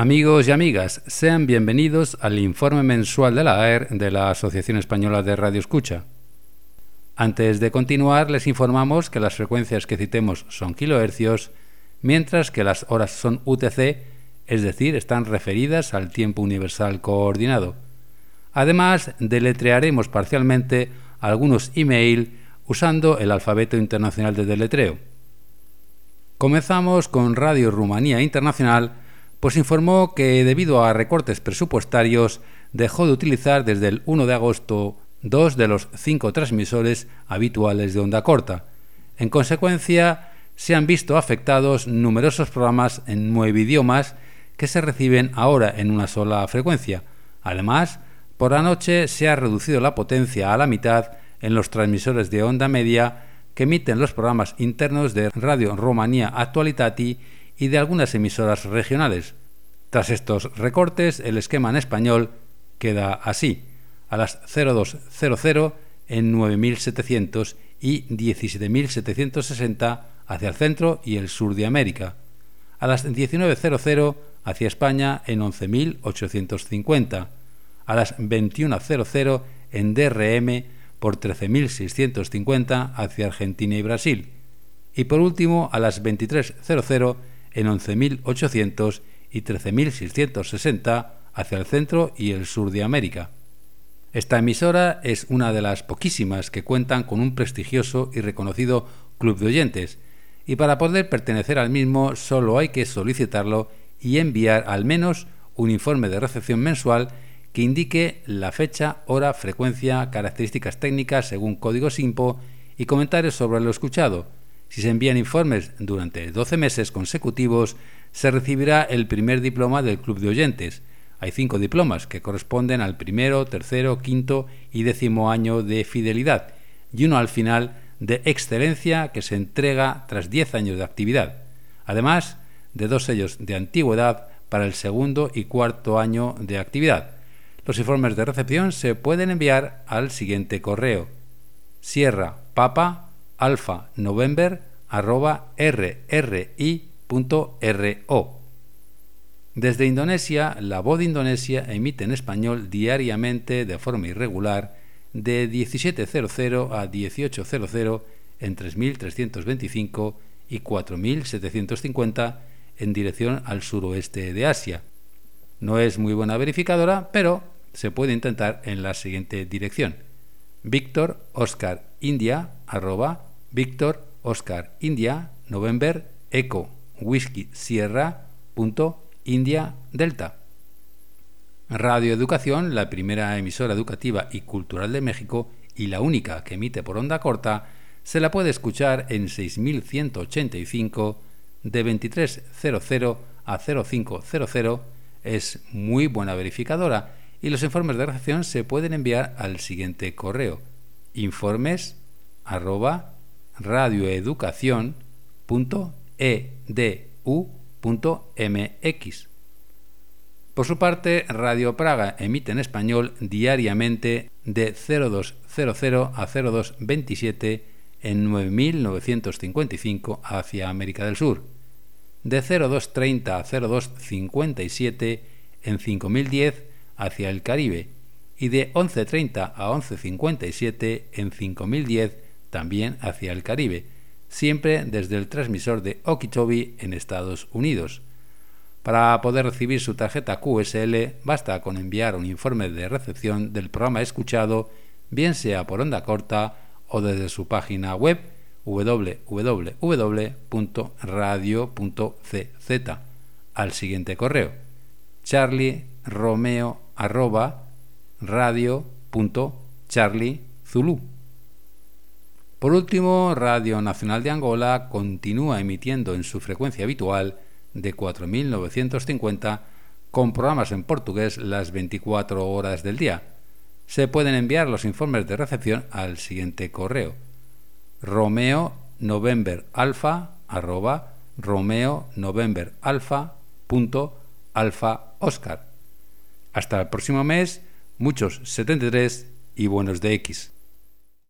Amigos y amigas, sean bienvenidos al informe mensual de la AER de la Asociación Española de Radio Escucha. Antes de continuar, les informamos que las frecuencias que citemos son kilohercios, mientras que las horas son UTC, es decir, están referidas al tiempo universal coordinado. Además, deletrearemos parcialmente algunos email usando el alfabeto internacional de deletreo. Comenzamos con Radio Rumanía Internacional, pues informó que debido a recortes presupuestarios dejó de utilizar desde el 1 de agosto dos de los cinco transmisores habituales de onda corta. En consecuencia, se han visto afectados numerosos programas en nueve idiomas que se reciben ahora en una sola frecuencia. Además, por la noche se ha reducido la potencia a la mitad en los transmisores de onda media que emiten los programas internos de Radio Romania Actualitati y de algunas emisoras regionales. Tras estos recortes, el esquema en español queda así. A las 0200 en 9700 y 17760 hacia el centro y el sur de América. A las 1900 hacia España en 11850. A las 2100 en DRM por 13650 hacia Argentina y Brasil. Y por último a las 2300 en 11.800 y 13.660 hacia el centro y el sur de América. Esta emisora es una de las poquísimas que cuentan con un prestigioso y reconocido club de oyentes, y para poder pertenecer al mismo solo hay que solicitarlo y enviar al menos un informe de recepción mensual que indique la fecha, hora, frecuencia, características técnicas según código SIMPO y comentarios sobre lo escuchado, si se envían informes durante 12 meses consecutivos, se recibirá el primer diploma del Club de Oyentes. Hay cinco diplomas que corresponden al primero, tercero, quinto y décimo año de fidelidad y uno al final de excelencia que se entrega tras 10 años de actividad, además de dos sellos de antigüedad para el segundo y cuarto año de actividad. Los informes de recepción se pueden enviar al siguiente correo: Sierra Papa alfa november arroba rri.ro. Desde Indonesia, la voz de Indonesia emite en español diariamente de forma irregular de 17.00 a 18.00 en 3.325 y 4.750 en dirección al suroeste de Asia. No es muy buena verificadora, pero se puede intentar en la siguiente dirección. Víctor Oscar India arroba Víctor Oscar India November Eco Whisky Sierra punto India Delta. Radio Educación, la primera emisora educativa y cultural de México y la única que emite por onda corta, se la puede escuchar en 6185 de 2300 a 0500. Es muy buena verificadora y los informes de recepción se pueden enviar al siguiente correo informes arroba radioeducación.edu.mx. Por su parte, Radio Praga emite en español diariamente de 0200 a 0227 en 9955 hacia América del Sur, de 0230 a 0257 en 5010 hacia el Caribe y de 1130 a 1157 en 5010 también hacia el Caribe, siempre desde el transmisor de Okeechobee en Estados Unidos. Para poder recibir su tarjeta QSL basta con enviar un informe de recepción del programa escuchado, bien sea por onda corta o desde su página web www.radio.cz al siguiente correo charlie por último, Radio Nacional de Angola continúa emitiendo en su frecuencia habitual de 4.950 con programas en portugués las 24 horas del día. Se pueden enviar los informes de recepción al siguiente correo romeo november alfa arroba romeo november alfa punto alfa oscar. Hasta el próximo mes, muchos 73 y buenos de X.